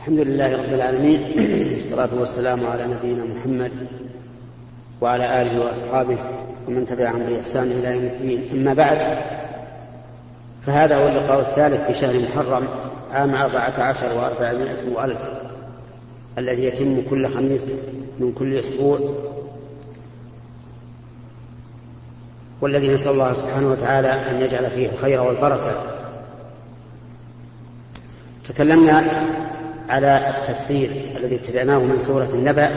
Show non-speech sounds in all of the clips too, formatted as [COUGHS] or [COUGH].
الحمد لله رب العالمين والصلاة والسلام على نبينا محمد وعلى آله وأصحابه ومن تبعهم بإحسان إلى يوم الدين. أما بعد فهذا هو اللقاء الثالث في شهر محرم عام أربعة عشر وأربعمائة وألف الذي يتم كل خميس من كل أسبوع والذي نسأل الله سبحانه وتعالى أن يجعل فيه الخير والبركة. تكلمنا على التفسير الذي ابتدأناه من سورة النبأ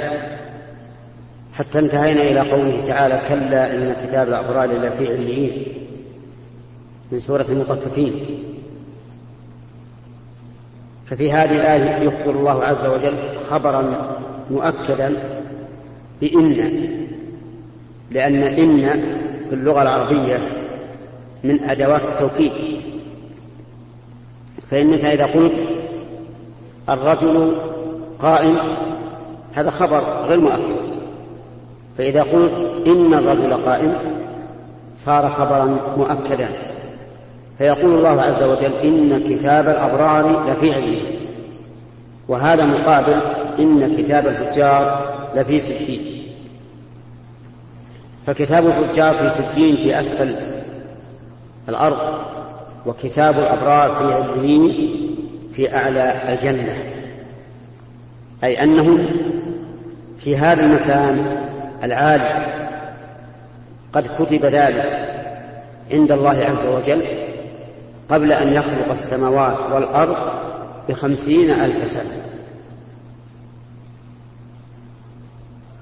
حتى انتهينا إلى قوله تعالى كلا إن كتاب الأبرار لفي عليين من سورة المطففين. ففي هذه الآية يخبر الله عز وجل خبرا مؤكدا بإن لأن إن في اللغة العربية من أدوات التوكيد. فإنك إذا قلت الرجل قائم هذا خبر غير مؤكد. فإذا قلت إن الرجل قائم صار خبرا مؤكدا. فيقول الله عز وجل إن كتاب الأبرار لفي علمه وهذا مقابل إن كتاب الفجار لفي سجين فكتاب الفجار في سجين في أسفل الأرض وكتاب الأبرار في عليين في أعلى الجنة. أي أنهم في هذا المكان العالي قد كتب ذلك عند الله عز وجل قبل أن يخلق السماوات والأرض بخمسين ألف سنة.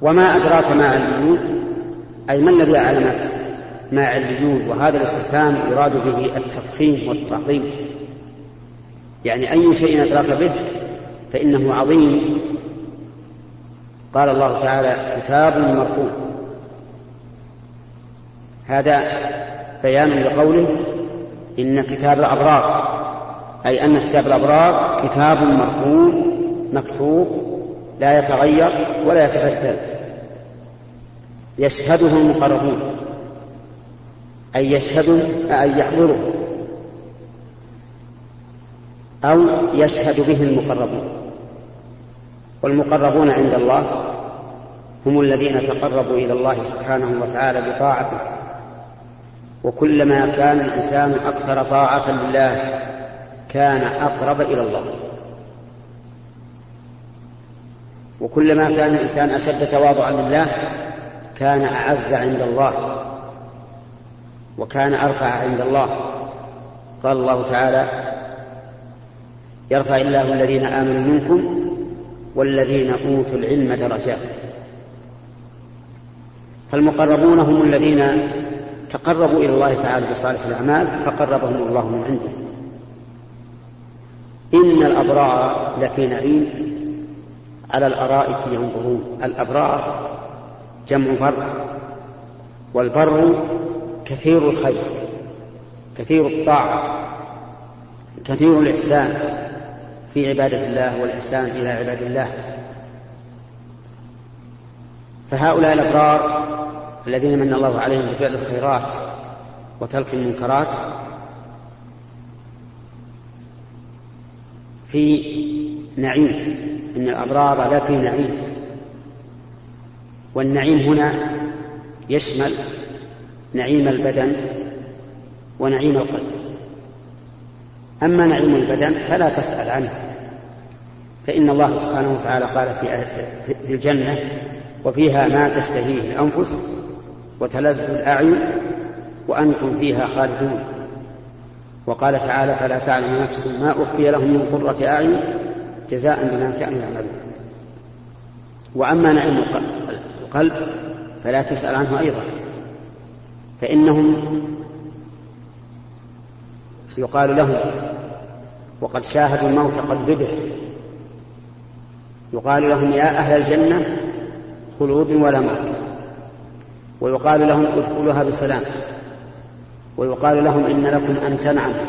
وما أدراك ما عليون؟ أي ما الذي أعلمك؟ ما عليون؟ وهذا الاستفهام يراد به التفخيم والتعظيم. يعني أي شيء أدرك به فإنه عظيم. قال الله تعالى كتاب مرفوع هذا بيان لقوله إن كتاب الأبرار أي أن كتاب الأبرار كتاب مرفوع مكتوب لا يتغير ولا يتبدل. يشهده المقربون أي يشهده أي يحضره. أو يشهد به المقربون. والمقربون عند الله هم الذين تقربوا إلى الله سبحانه وتعالى بطاعته. وكلما كان الإنسان أكثر طاعة لله كان أقرب إلى الله. وكلما كان الإنسان أشد تواضعا لله كان أعز عند الله. وكان أرفع عند الله. قال الله تعالى يرفع الله الذين آمنوا منكم والذين أوتوا العلم درجات. فالمقربون هم الذين تقربوا إلى الله تعالى بصالح الأعمال فقربهم الله من عنده. إن الأبرار لفي نعيم على الأرائك ينظرون. الأبرار جمع بر والبر كثير الخير كثير الطاعة كثير الإحسان. في عبادة الله والإحسان إلى عباد الله. فهؤلاء الأبرار الذين من الله عليهم بفعل الخيرات وترك المنكرات في نعيم إن الأبرار لا في نعيم. والنعيم هنا يشمل نعيم البدن ونعيم القلب. أما نعيم البدن فلا تسأل عنه. فإن الله سبحانه وتعالى قال في الجنة وفيها ما تشتهيه الأنفس وتلذ الأعين وأنتم فيها خالدون. وقال تعالى فلا تعلم نفس ما أخفي لهم من قرة أعين جزاء بما كانوا يعملون. وأما نعيم القلب فلا تسأل عنه أيضا فإنهم يقال لهم وقد شاهدوا الموت قد ذبح. يقال لهم يا أهل الجنة خلود ولا موت ويقال لهم ادخلوها بسلام. ويقال لهم إن لكم أن تنعموا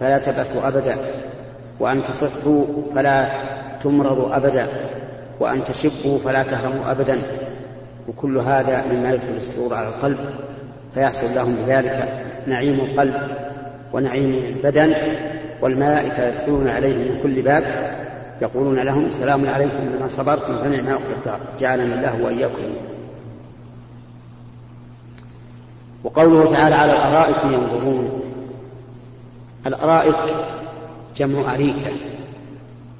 فلا تبأسوا أبدا وأن تصحوا فلا تمرضوا أبدا وأن تشبوا فلا تهرموا أبدا. وكل هذا مما يدخل السرور على القلب فيحصل لهم بذلك نعيم القلب. ونعيم البدن والملائكة يدخلون عليهم من كل باب. يقولون لهم سلام عليكم بما صبرتم فنعم عقب الدار. جعلنا الله وإياكم. وقوله تعالى على الأرائك ينظرون. الأرائك جمع أريكة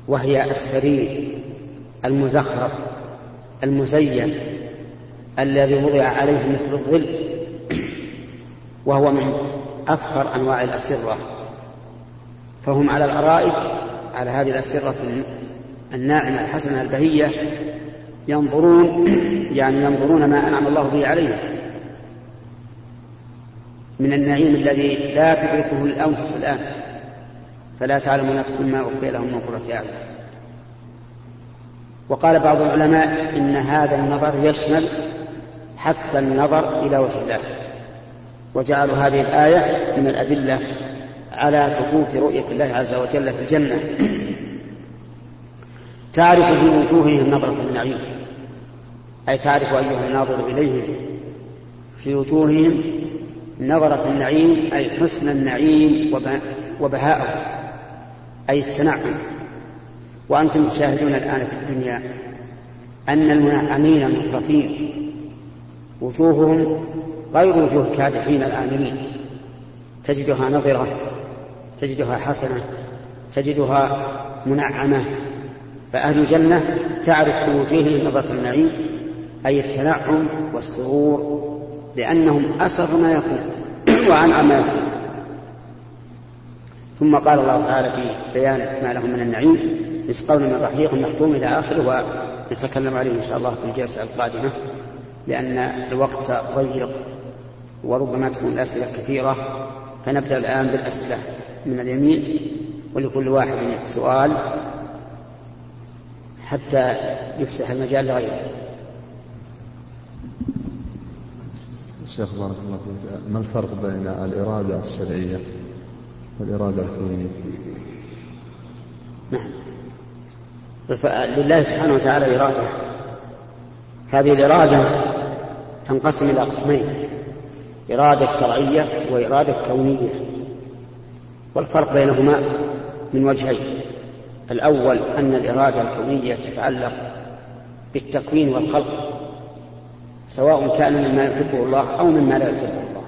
وهي السرير المزخرف المزين الذي وضع عليه مثل الظل وهو من أفخر أنواع الأسرة. فهم على الأرائك على هذه الأسرة الناعمة الحسنة البهية ينظرون يعني ينظرون ما أنعم الله به عليهم. من النعيم الذي لا تدركه الأنفس الآن فلا تعلم نفس ما أخفي لهم من قرة أعين. وقال بعض العلماء إن هذا النظر يشمل حتى النظر إلى وجه الله. وجعلوا هذه الآية من الأدلة على ثبوت رؤية الله عز وجل في الجنة. تعرف في وجوههم نظرة النعيم. أي تعرف أيها الناظر إليهم في وجوههم نظرة النعيم أي حسن النعيم وبهاءه أي التنعم. وأنتم تشاهدون الآن في الدنيا أن المنعمين المترفين وجوههم غير وجوه الكادحين الآمنين تجدها نظرة تجدها حسنة تجدها منعمة. فأهل الجنة تعرف في وجوههم نظرة النعيم أي التنعم والسرور لأنهم أسر ما يكون [CLEARS THROAT] وأنعم ما يكون. ثم قال الله تعالى في بيان ما لهم من النعيم يسقون من رحيق مختوم إلى آخره ونتكلم عليه إن شاء الله في الجلسة القادمة لأن الوقت ضيق. وربما تكون الأسئلة كثيرة فنبدأ الآن بالأسئلة من اليمين ولكل واحد سؤال حتى يفسح المجال لغيره. شيخ بارك الله فيك ما الفرق بين الإرادة الشرعية والإرادة الكونية؟ نعم. لله سبحانه وتعالى إرادة. هذه الإرادة تنقسم إلى قسمين. إرادة شرعية وإرادة كونية. والفرق بينهما من وجهين. الأول أن الإرادة الكونية تتعلق بالتكوين والخلق سواء كان مما يحبه الله أو مما لا يحبه الله.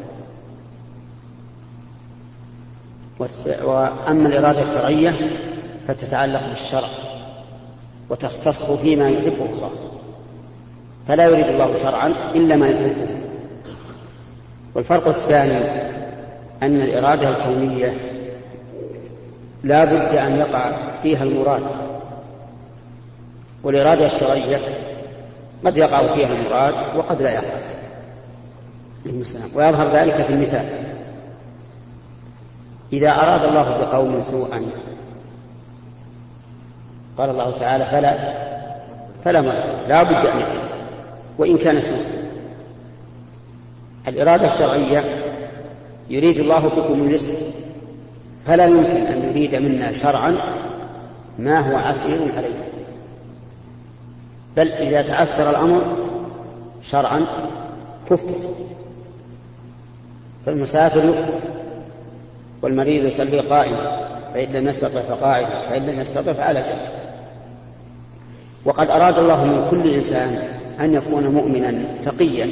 وأما الإرادة الشرعية فتتعلق بالشرع وتختص فيما يحبه الله. فلا يريد الله شرعا إلا ما يحبه. والفرق الثاني أن الإرادة الكونية لا بد أن يقع فيها المراد والإرادة الشرعية قد يقع فيها المراد وقد لا يقع. السلام. ويظهر ذلك في المثال. إذا أراد الله بقوم سوءا قال الله تعالى فلا فلا مرض لا بد أن يكون وإن كان سوءا. الإرادة الشرعية يريد الله بكم اليسر فلا يمكن أن يريد منا شرعا ما هو عسير عليه. بل إذا تعسر الأمر شرعا خفف فالمسافر يفطر والمريض يصلي قائما فإن لم يستطع فقاعدا فإن لم يستطع فعلى جنب. وقد أراد الله من كل إنسان أن يكون مؤمنا تقيا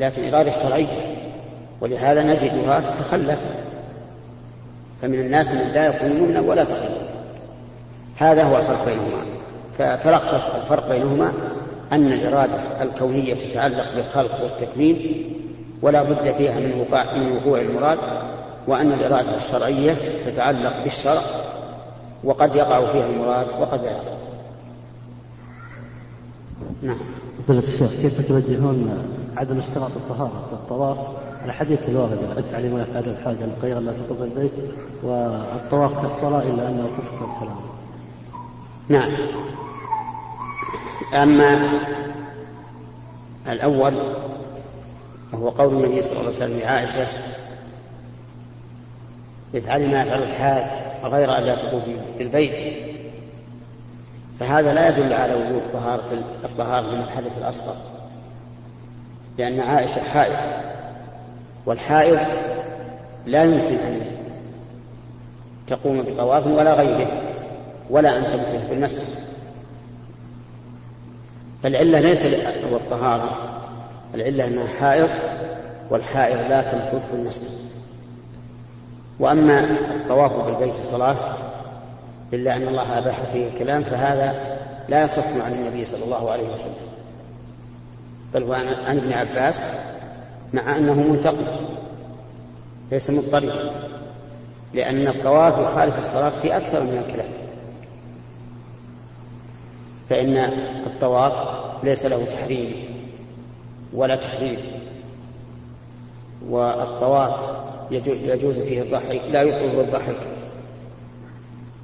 لكن إرادة شرعية. ولهذا نجدها تتخلف. فمن الناس من لا مؤمنا ولا تقيا هذا هو الفرق بينهما. فتلخص الفرق بينهما أن الإرادة الكونية تتعلق بالخلق والتكوين ولا بد فيها من وقوع من وقوع المراد وأن الإرادة الشرعية تتعلق بالشرع وقد يقع فيها المراد وقد لا يقع. نعم. فضيلة الشيخ كيف توجهون عدم اشتراط الطهارة في الطواف؟ على حديث الواردة ادفع لما يفعل الحاجة الغير لا تطب البيت والطواف كالصلاة إلا أنه كفر الكلام نعم. أما الأول وهو قول النبي صلى الله عليه وسلم لعائشة افعلي ما يفعل الحاج غير أن لا تطوفي بالبيت. فهذا لا يدل على وجود طهارة الطهارة من الحدث الأصغر. لأن عائشة حائض والحائض لا يمكن أن تقوم بطواف ولا غيره ولا أن تمكث في المسجد. فالعلة ليس هو الطهارة العلة أنها حائض والحائض لا تمكث في المسجد. وأما الطواف بالبيت صلاة إلا أن الله أباح فيه الكلام فهذا لا يصح عن النبي صلى الله عليه وسلم. بل هو عن ابن عباس مع أنه منتقل ليس مضطربا لأن الطواف يخالف الصلاة في أكثر من الكلام. فإن الطواف ليس له تحريم ولا تحريم والطواف يجوز فيه الضحك لا يقول الضحك.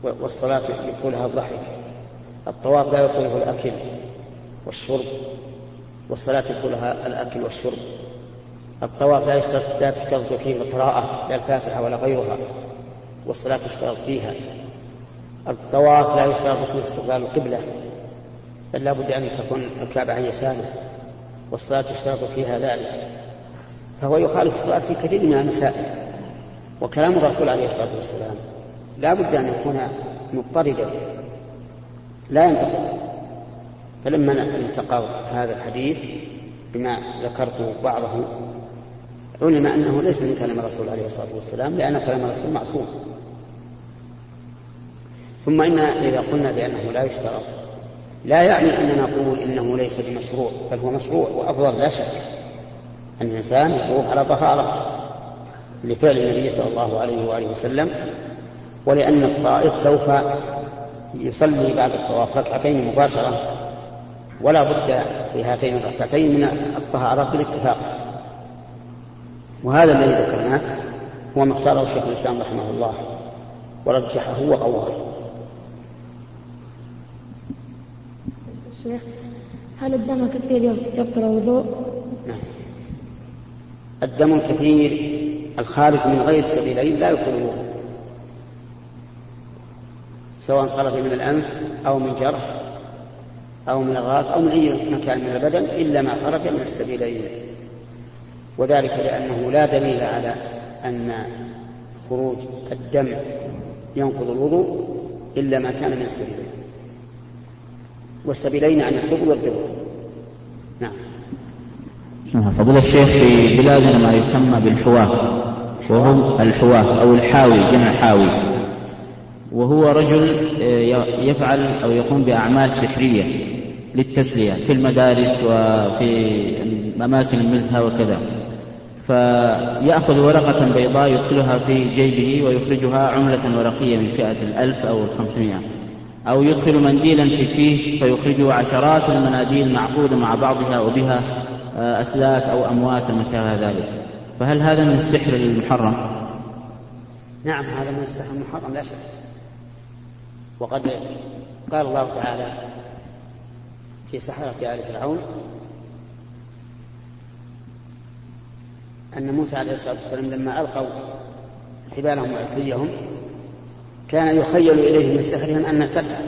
والصلاة يقولها الضحك. الطواف لا يقوله الأكل والشرب. والصلاة يقولها الأكل والشرب. الطواف لا يشترط لا تشترط فيه القراءة لا الفاتحة ولا غيرها. والصلاة تشترط فيها. الطواف لا يشترط فيه استقبال القبلة. بل لا بد أن تكون الكعبة عن يساره. والصلاة يشترط فيها ذلك. فهو يخالف الصلاة في كثير من المسائل وكلام الرسول عليه الصلاة والسلام لا بد أن يكون مضطردا. لا ينتقل فلما التقى هذا الحديث بما ذكرت بعضه علم أنه ليس من كلام الرسول عليه الصلاة والسلام لأن كلام الرسول معصوم. ثم إن إذا قلنا بأنه لا يشترط لا يعني أننا نقول إنه ليس بمشروع بل هو مشروع وأفضل لا شك أن الإنسان يطوف على طهارة. لفعل النبي صلى الله عليه وآله وسلم ولأن الطائف سوف يصلي بعد الطواف ركعتين مباشرة. ولا بد في هاتين الركعتين من الطهارة بالاتفاق. وهذا الذي ذكرناه هو ما اختاره شيخ الإسلام رحمه الله ورجحه وقواه. الشيخ هل الدم كثير يبطل الوضوء؟ نعم. الدم الكثير الخارج من غير السبيلين لا يبطل الوضوء. سواء خرج من الأنف أو من جرح أو من الرأس أو من أي مكان من البدن إلا ما خرج من السبيلين وذلك لأنه لا دليل على أن خروج الدم ينقض الوضوء إلا ما كان من السبيلين والسبيلين عن القبل والدبر نعم. نعم، فضل الشيخ في بلادنا ما يسمى بالحواه وهم الحواه أو الحاوي جمع حاوي وهو رجل آه، يفعل أو يقوم بأعمال سحرية للتسلية في المدارس وفي أماكن النزهة وكذا. فيأخذ ورقة بيضاء يدخلها في جيبه ويخرجها عملة ورقية من فئة الألف أو الخمسمائة. أو يدخل منديلا في فيه فيخرجه عشرات المناديل معقودة مع بعضها وبها آه، أسلاك أو أمواس ما شابه ذلك. فهل هذا من السحر المحرم؟ نعم هذا من السحر المحرم لا شك. وقد قال الله تعالى في سحرة آل فرعون أن موسى عليه الصلاة والسلام لما ألقوا حبالهم وعصيهم كان يخيل إليه من سحرهم أنها تسعى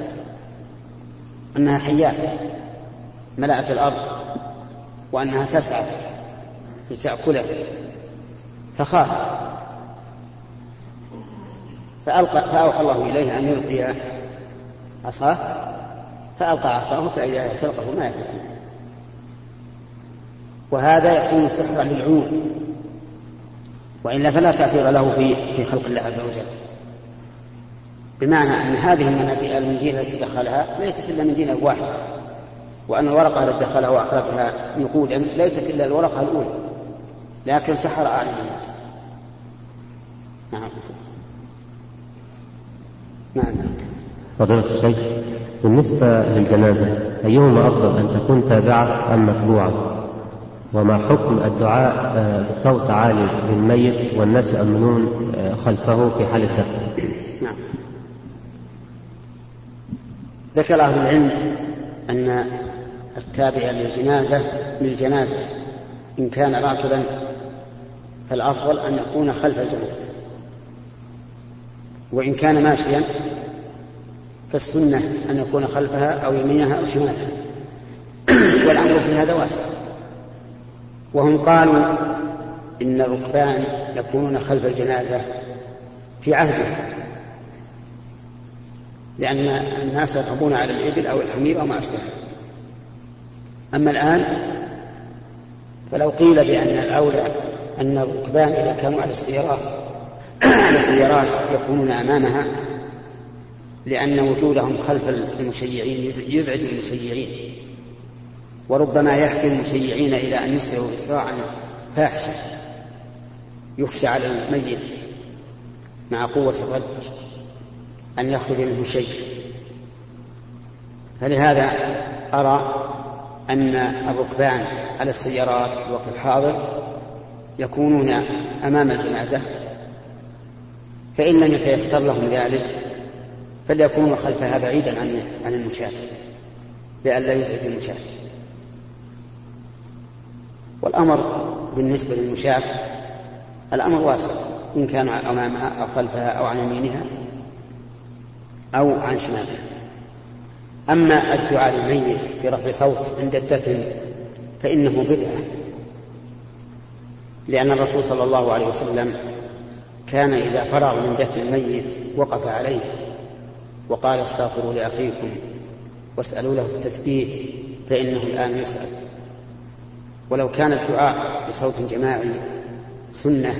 أنها حيات ملأت الأرض وأنها تسعى لتأكله فخاف فألقى فأوحى الله إليه أن يلقي عصاه فألقى عصاه فإذا هي تلقف ما يفلح وهذا يكون سحرا للعيون وإلا فلا تأثير له في في خلق الله عز وجل. بمعنى أن هذه المنديل التي دخلها ليست إلا منديلا واحد وأن الورقة التي دخلها وأخرجها نقودا ليست إلا الورقة الأولى لكن سحر أعين الناس. نعم. نعم. فضيلة الشيخ بالنسبة للجنازة أيهما أفضل أن تكون تابعة أم متبوعة؟ وما حكم الدعاء آه، بصوت عالي للميت والناس يؤمنون آه، خلفه في حال الدفن؟ نعم. ذكر أهل العلم أن التابع للجنازة للجنازة إن كان راكبا فالأفضل أن يكون خلف الجنازة وإن كان ماشيا فالسنة أن يكون خلفها أو يمينها أو شمالها. [CLEARS THROAT] والأمر في هذا واسع. وهم قالوا إن الركبان يكونون خلف الجنازة في عهده. لأن الناس يركبون على الإبل أو الحمير أو ما أشبه. أما الآن فلو قيل بأن الأولى أن الركبان إذا كانوا على السيارات [CLEARS THROAT] على السيارات يكونون أمامها لأن وجودهم خلف المشيعين يزعج المشيعين. وربما يحكي المشيعين إلى أن يسرعوا إسراعا فاحشا يخشى على الميت مع قوة الرج أن يخرج منه شيء. فلهذا أرى أن الركبان على السيارات في الوقت الحاضر يكونون أمام الجنازة فإن لم يتيسر لهم ذلك فليكونوا خلفها بعيدا عن عن المشاة لئلا يزعج المشاة والأمر بالنسبة للمشاة الأمر واسع إن كان أمامها أو خلفها أو عن يمينها أو عن شمالها. أما الدعاء للميت برفع صوت عند الدفن فإنه بدعة لأن الرسول صلى الله عليه وسلم كان إذا فرغ من دفن الميت وقف عليه. وقال استغفروا لأخيكم واسألوا له التثبيت فإنه الآن يسأل. ولو كان الدعاء بصوت جماعي سنة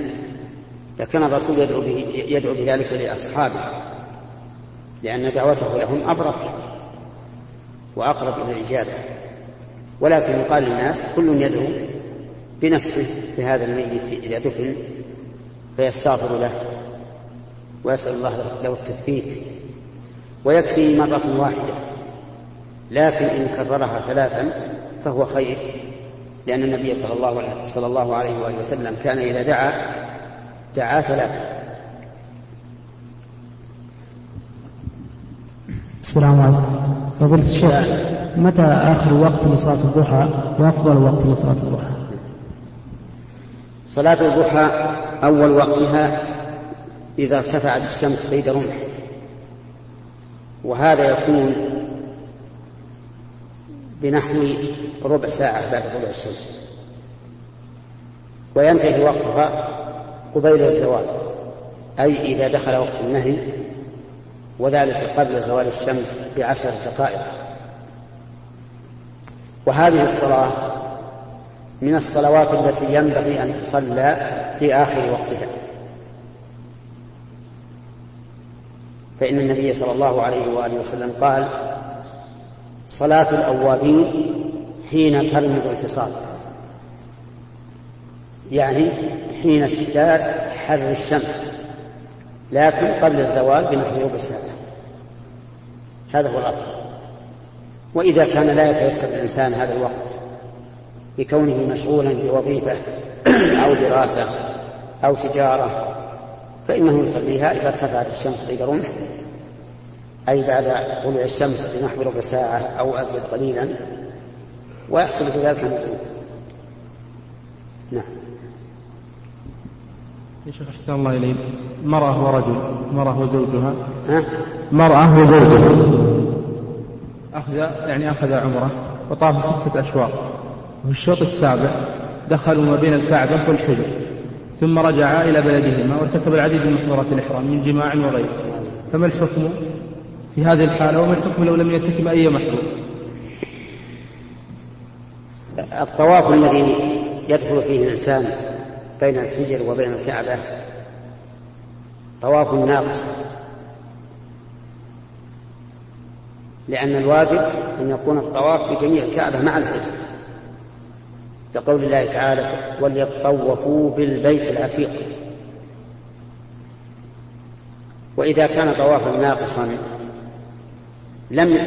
لكان الرسول يدعو, به يدعو بذلك لأصحابه لأن دعوته لهم أبرك وأقرب إلى الإجابة. ولكن يقال للناس كل يدعو بنفسه لهذا الميت إذا دفن فيستغفر له ويسأل الله له التثبيت. ويكفي مرة واحدة. لكن إن كررها ثلاثا فهو خير لأن النبي صلى الله صلى الله عليه وآله وسلم كان إذا دعا دعا ثلاثا. السلام عليكم. فضيلة الشيخ متى آخر وقت لصلاة الضحى وأفضل وقت لصلاة الضحى؟ صلاة الضحى أول وقتها إذا ارتفعت الشمس بيد رمح. وهذا يكون بنحو ربع ساعة بعد طلوع الشمس. وينتهي وقتها قبيل الزوال. أي إذا دخل وقت النهي وذلك قبل زوال الشمس بعشر دقائق. وهذه الصلاة من الصلوات التي ينبغي أن تصلى في آخر وقتها. فإن النبي صلى الله عليه وآله وسلم قال صلاة الأوابين حين ترمض الفصال. يعني حين اشتداد حر الشمس لكن قبل الزوال بنحو ربع ساعة هذا هو الأفضل وإذا كان لا يتيسر الإنسان هذا الوقت بكونه مشغولا بوظيفة [CLEARS THROAT] أو دراسة أو تجارة فإنه يصليها إذا ارتفعت الشمس قيد رمح أي بعد طلوع الشمس بنحو ربع ساعة أو أزيد قليلا ويحصل في ذلك النزول نعم. يا شيخ أحسن الله إليك. مرأة ورجل مرأة وزوجها. ها؟ مرأة وزوجها. أخذ يعني أخذ عمرة وطاف ستة أشواط وفي الشوط السابع دخلوا ما بين الكعبة والحجر. ثم رجعا إلى بلدهما وارتكب العديد من محظورات الإحرام من جماع وغيره. فما الحكم؟ في هذه الحالة وما الحكم لو لم يرتكب أي محظور الطواف الذي يدخل فيه الإنسان بين الحجر وبين الكعبة طواف ناقص لأن الواجب أن يكون الطواف بجميع الكعبة مع الحجر. لقول الله تعالى وليطوفوا بالبيت العتيق. وإذا كان طوافا ناقصا لم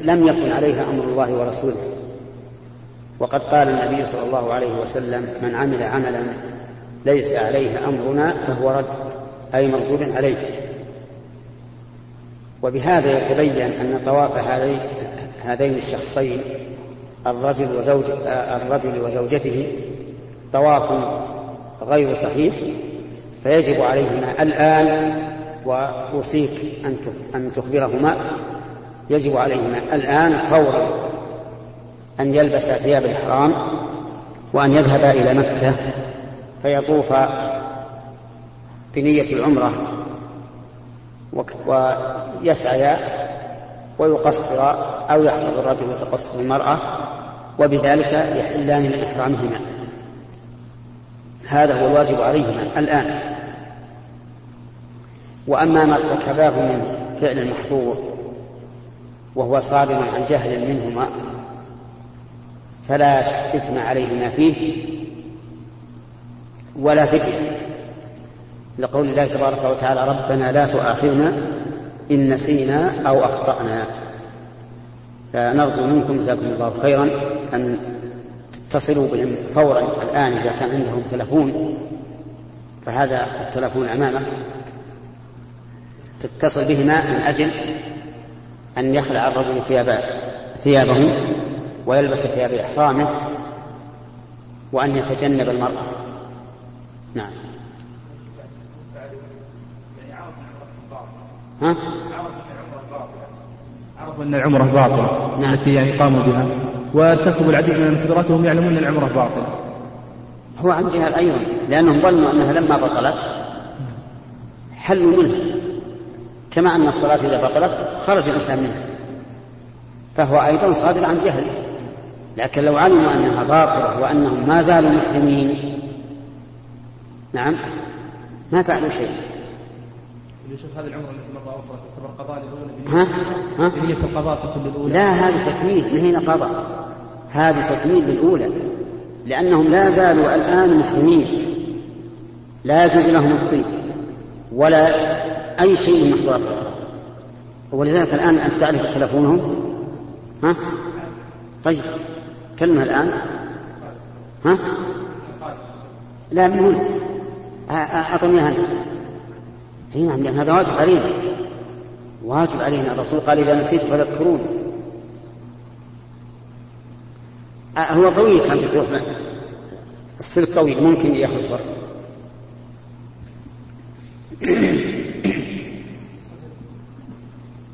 لم يكن عليها أمر الله ورسوله. وقد قال النبي صلى الله عليه وسلم من عمل عملا ليس عليه أمرنا فهو رد أي مردود عليه. وبهذا يتبين أن طواف هذين الشخصين الرجل وزوج الرجل وزوجته طواف غير صحيح فيجب عليهما الآن وأوصيك أن تخبرهما يجب عليهما الآن فورا أن يلبسا ثياب الإحرام وأن يذهبا إلى مكة فيطوفا بنية العمرة ويسعيا ويقصر أو يحفظ الرجل وتقصر المرأة وبذلك يحلان من إحرامهما. هذا هو الواجب عليهما الآن. وأما ما ارتكباه من فعل المحظور وهو صادر عن جهل منهما فلا إثم عليهما فيه ولا فدية. لقول الله تبارك وتعالى ربنا لا تؤاخذنا إن نسينا أو أخطأنا. فنرجو منكم جزاكم الله خيرا أن تتصلوا بهم فورا الآن إذا كان عندهم تلفون. فهذا التلفون أمامك. تتصل بهما من أجل أن يخلع الرجل ثياب ثيابه ويلبس ثياب إحرامه وأن يتجنب المرأة. نعم. ها؟ عرفوا أن العمرة باطلة. نعم. التي يعني قاموا بها. وارتكبوا العديد من المحظورات وهم يعلمون أن العمرة باطلة. هو عن جهل أيضا لأنهم ظنوا أنها لما بطلت حلوا منها. كما أن الصلاة إذا بطلت خرج الإنسان منها. فهو أيضا صادر عن جهل. لكن لو علموا أنها باطلة وأنهم ما زالوا محرمين نعم ما فعلوا شيء. يشوف هذه العمرة التي مرة أخرى تعتبر قضاء للأولى ها؟ ها؟ بنية القضاء تكون للأولى. لا هذه تكميل ما هي قضاء هذه تكميل للأولى. لأنهم لا زالوا الآن محرمين. لا يجوز لهم الطيب ولا أي شيء من الإحرام ولذلك الآن أنت تعرف تلفونهم؟ ها؟ طيب كلمة الآن. ها؟ لا من هنا. أعطني أنا. أي نعم لأن هذا واجب علينا. واجب علينا. الرسول قال إذا نسيت فذكروني. هو طويل كانت تروح السلك طويل ممكن يخرج برا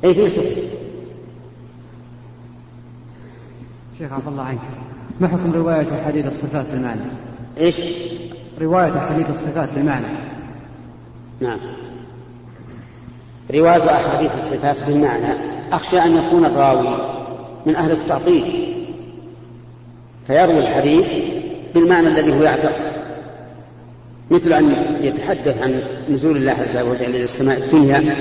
اي في سلك شيخ عفى الله عنك. ما حكم رواية أحاديث الصفات بالمعنى؟ إيش؟ رواية أحاديث الصفات بالمعنى. نعم. رواية أحاديث الصفات بالمعنى أخشى أن يكون الراوي من أهل التعطيل. فيروي الحديث بالمعنى الذي هو يعتقد مثل أن يتحدث عن نزول الله عز وجل إلى السماء الدنيا.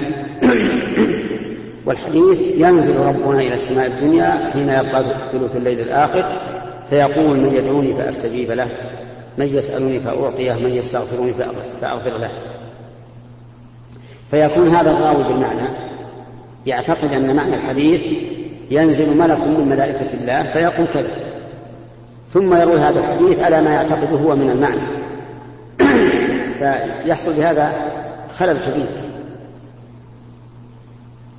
والحديث ينزل ربنا إلى السماء الدنيا حين يبقى ثلث الليل الآخر فيقول من يدعوني فأستجيب له من يسألني فأعطيه من يستغفرني فأغفر له. فيكون هذا الراوي بالمعنى يعتقد أن معنى الحديث ينزل ملك من ملائكة الله فيقول كذا. ثم يروي هذا الحديث على ما يعتقده هو من المعنى. [COUGHS] فيحصل بهذا خلل كبير.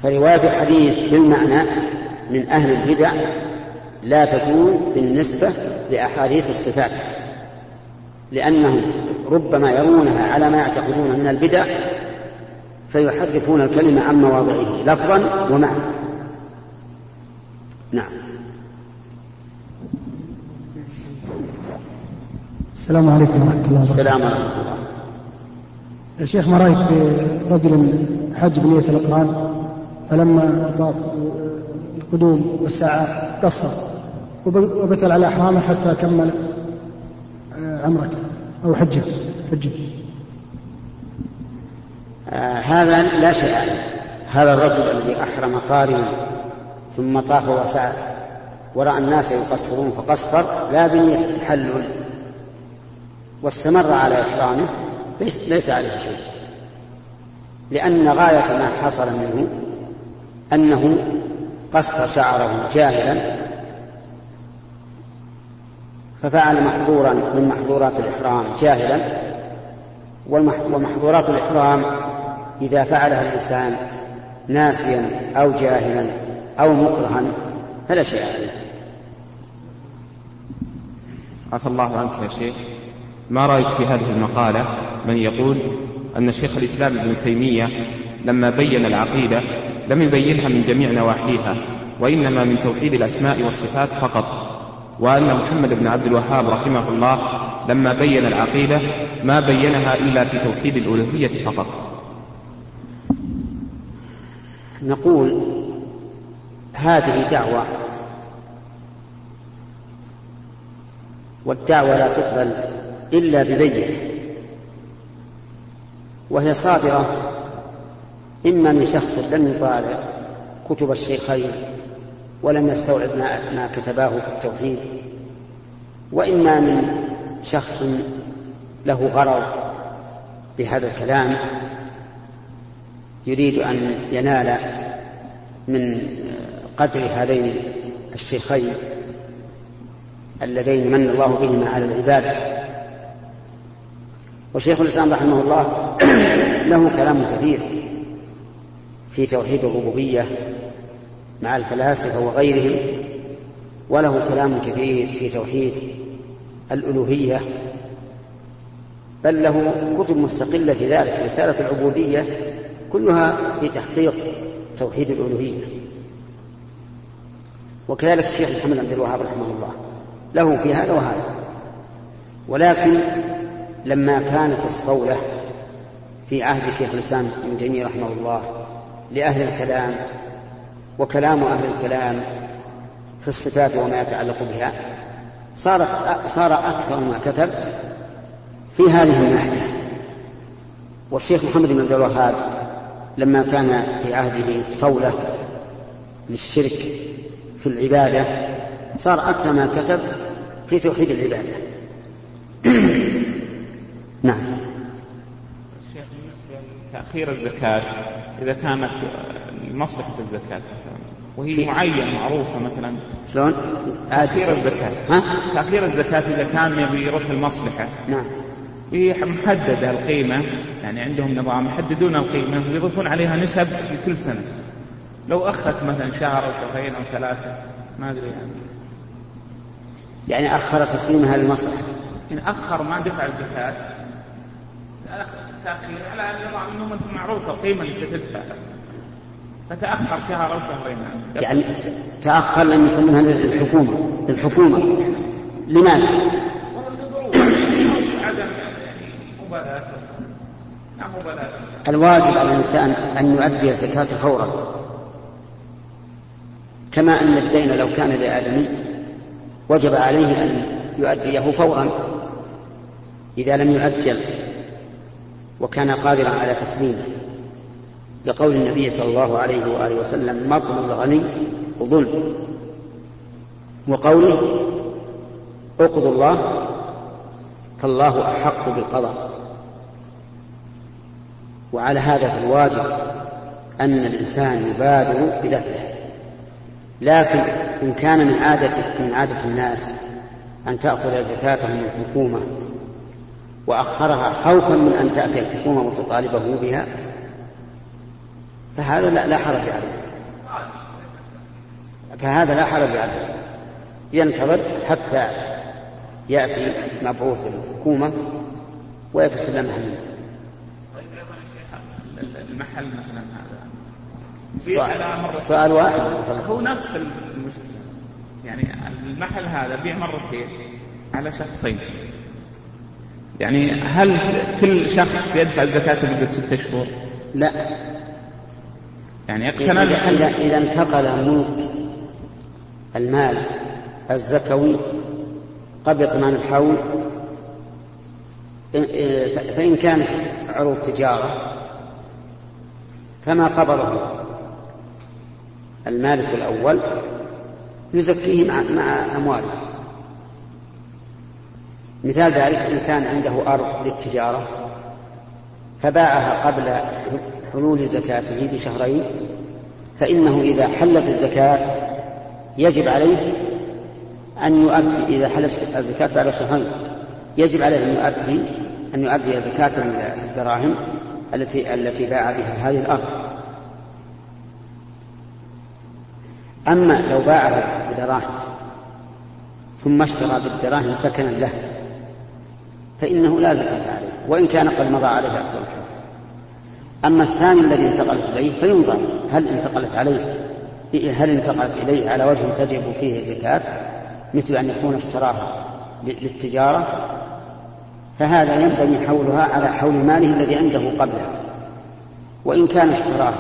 فرواية الحديث بالمعنى من أهل البدع لا تجوز بالنسبة لأحاديث الصفات لأنهم ربما يرونها على ما يعتقدون من البدع فيحرفون الكلمة عن مواضعه لفظا ومعنى. نعم. السلام عليكم ورحمة الله وبركاته. السلام ورحمة الله. يا شيخ ما رأيك في رجل حج بنية الإقران فلما طاف القدوم والساعة قصر وبتل على إحرامه حتى كمل عمرته أو حجه حجه. آه هذا لا شيء عليه. هذا الرجل الذي أحرم قارنا ثم طاف وسعى ورأى الناس يقصرون فقصر لا بنية التحلل واستمر على إحرامه ليس, ليس عليه شيء. لأن غاية ما حصل منه أنه قص شعره جاهلا ففعل محظورا من محظورات الإحرام جاهلا ومحظورات الإحرام إذا فعلها الإنسان ناسيا أو جاهلا أو مكرها فلا شيء عليه. عفى الله عنك يا شيخ. ما رأيك في هذه المقالة من يقول أن شيخ الإسلام ابن تيمية لما بين العقيدة لم يبينها من جميع نواحيها وإنما من توحيد الأسماء والصفات فقط. وأن محمد بن عبد الوهاب رحمه الله لما بين العقيدة ما بينها إلا في توحيد الألوهية فقط. نقول هذه دعوة والدعوة لا تقبل إلا ببينة وهي صادرة إما من شخص لم يطالع كتب الشيخين ولم يستوعب ما, كتباه في التوحيد وإما من شخص له غرض بهذا الكلام يريد أن ينال من قدر هذين الشيخين اللذين من الله بهما على العباد وشيخ الإسلام رحمه الله [CLEARS THROAT] له كلام كثير. في توحيد الربوبية مع الفلاسفة وغيرهم وله كلام كثير في توحيد الألوهية بل له كتب مستقلة في ذلك رسالة العبودية كلها في تحقيق توحيد الألوهية. وكذلك الشيخ محمد عبد الوهاب رحمه الله له في هذا وهذا. ولكن لما كانت الصولة في عهد شيخ الإسلام ابن تيمية رحمه الله لأهل الكلام وكلام أهل الكلام في الصفات وما يتعلق بها. صارت صار أكثر ما كتب في هذه الناحية. والشيخ محمد بن عبد الوهاب لما كان في عهده صولة للشرك في العبادة صار أكثر ما كتب في توحيد العبادة. [COUGHS] نعم. تأخير الزكاة إذا كانت مصلحة الزكاة. وهي معينة معروفة مثلا. شلون؟ تأخير الزكاة. ها؟ تأخير الزكاة إذا كان يبي يروح المصلحة. نعم. هي محددة القيمة. يعني عندهم نظام يحددون القيمة ويضيفون عليها نسب لكل سنة. لو أخذت مثلا شهر أو شهرين أو ثلاثة ما أدري يعني. يعني أخر تسليمها للمصلحة إن أخر ما دفع الزكاة تأخير على نظام أنه معروف القيمة اللي ستدفع فتأخر شهر أو شهرين. يعني تأخر لم يسلمها للحكومة للحكومة لماذا؟ الواجب على الإنسان أن يؤدي الزكاة فورا. كما أن الدين لو كان لآدمي وجب عليه أن يؤديه فورا. إذا لم يؤجل وكان قادرا على تسليمه لقول النبي صلى الله عليه وآله وسلم مطل الغني ظلم. وقوله اقضوا الله فالله أحق بالقضاء. وعلى هذا فالواجب أن الإنسان يبادر بدفعه لكن إن كان من عادة من عادة الناس أن تأخذ زكاتهم الحكومة وأخرها خوفا من أن تأتي الحكومة وتطالبه بها فهذا لا, لا حرج عليه. فهذا لا حرج عليه. ينتظر حتى يأتي مبعوث الحكومة ويتسلمها منه. المحل مثلا هذا. السؤال, السؤال واحد. هو نفس المشكلة. يعني المحل هذا بيع مرتين على شخصين. يعني هل كل شخص يدفع الزكاة لمدة ستة شهور؟ لا. يعني إذا, إذا, إذا انتقل ملك المال الزكوي قبل تمام الحول فإن كانت عروض تجارة فما قبضه المالك الأول يزكيه مع, مع أمواله. مثال ذلك إنسان عنده أرض للتجارة فباعها قبل حلول زكاته بشهرين فإنه إذا حلت الزكاة يجب عليه أن يؤدي إذا حلت الزكاة بعد شهرين يجب عليه أن يؤدي أن يؤدي زكاة الدراهم التي التي باع بها هذه الأرض. أما لو باعها بدراهم ثم اشترى بالدراهم سكنا له فإنه لا زكاة عليه وإن كان قد مضى عليه أكثر الحول أما الثاني الذي انتقلت إليه فينظر هل انتقلت عليه هل انتقلت إليه على وجه تجب فيه الزكاة مثل أن يكون اشتراها للتجارة؟ فهذا ينبني حولها على حول ماله الذي عنده قبله. وإن كان اشتراه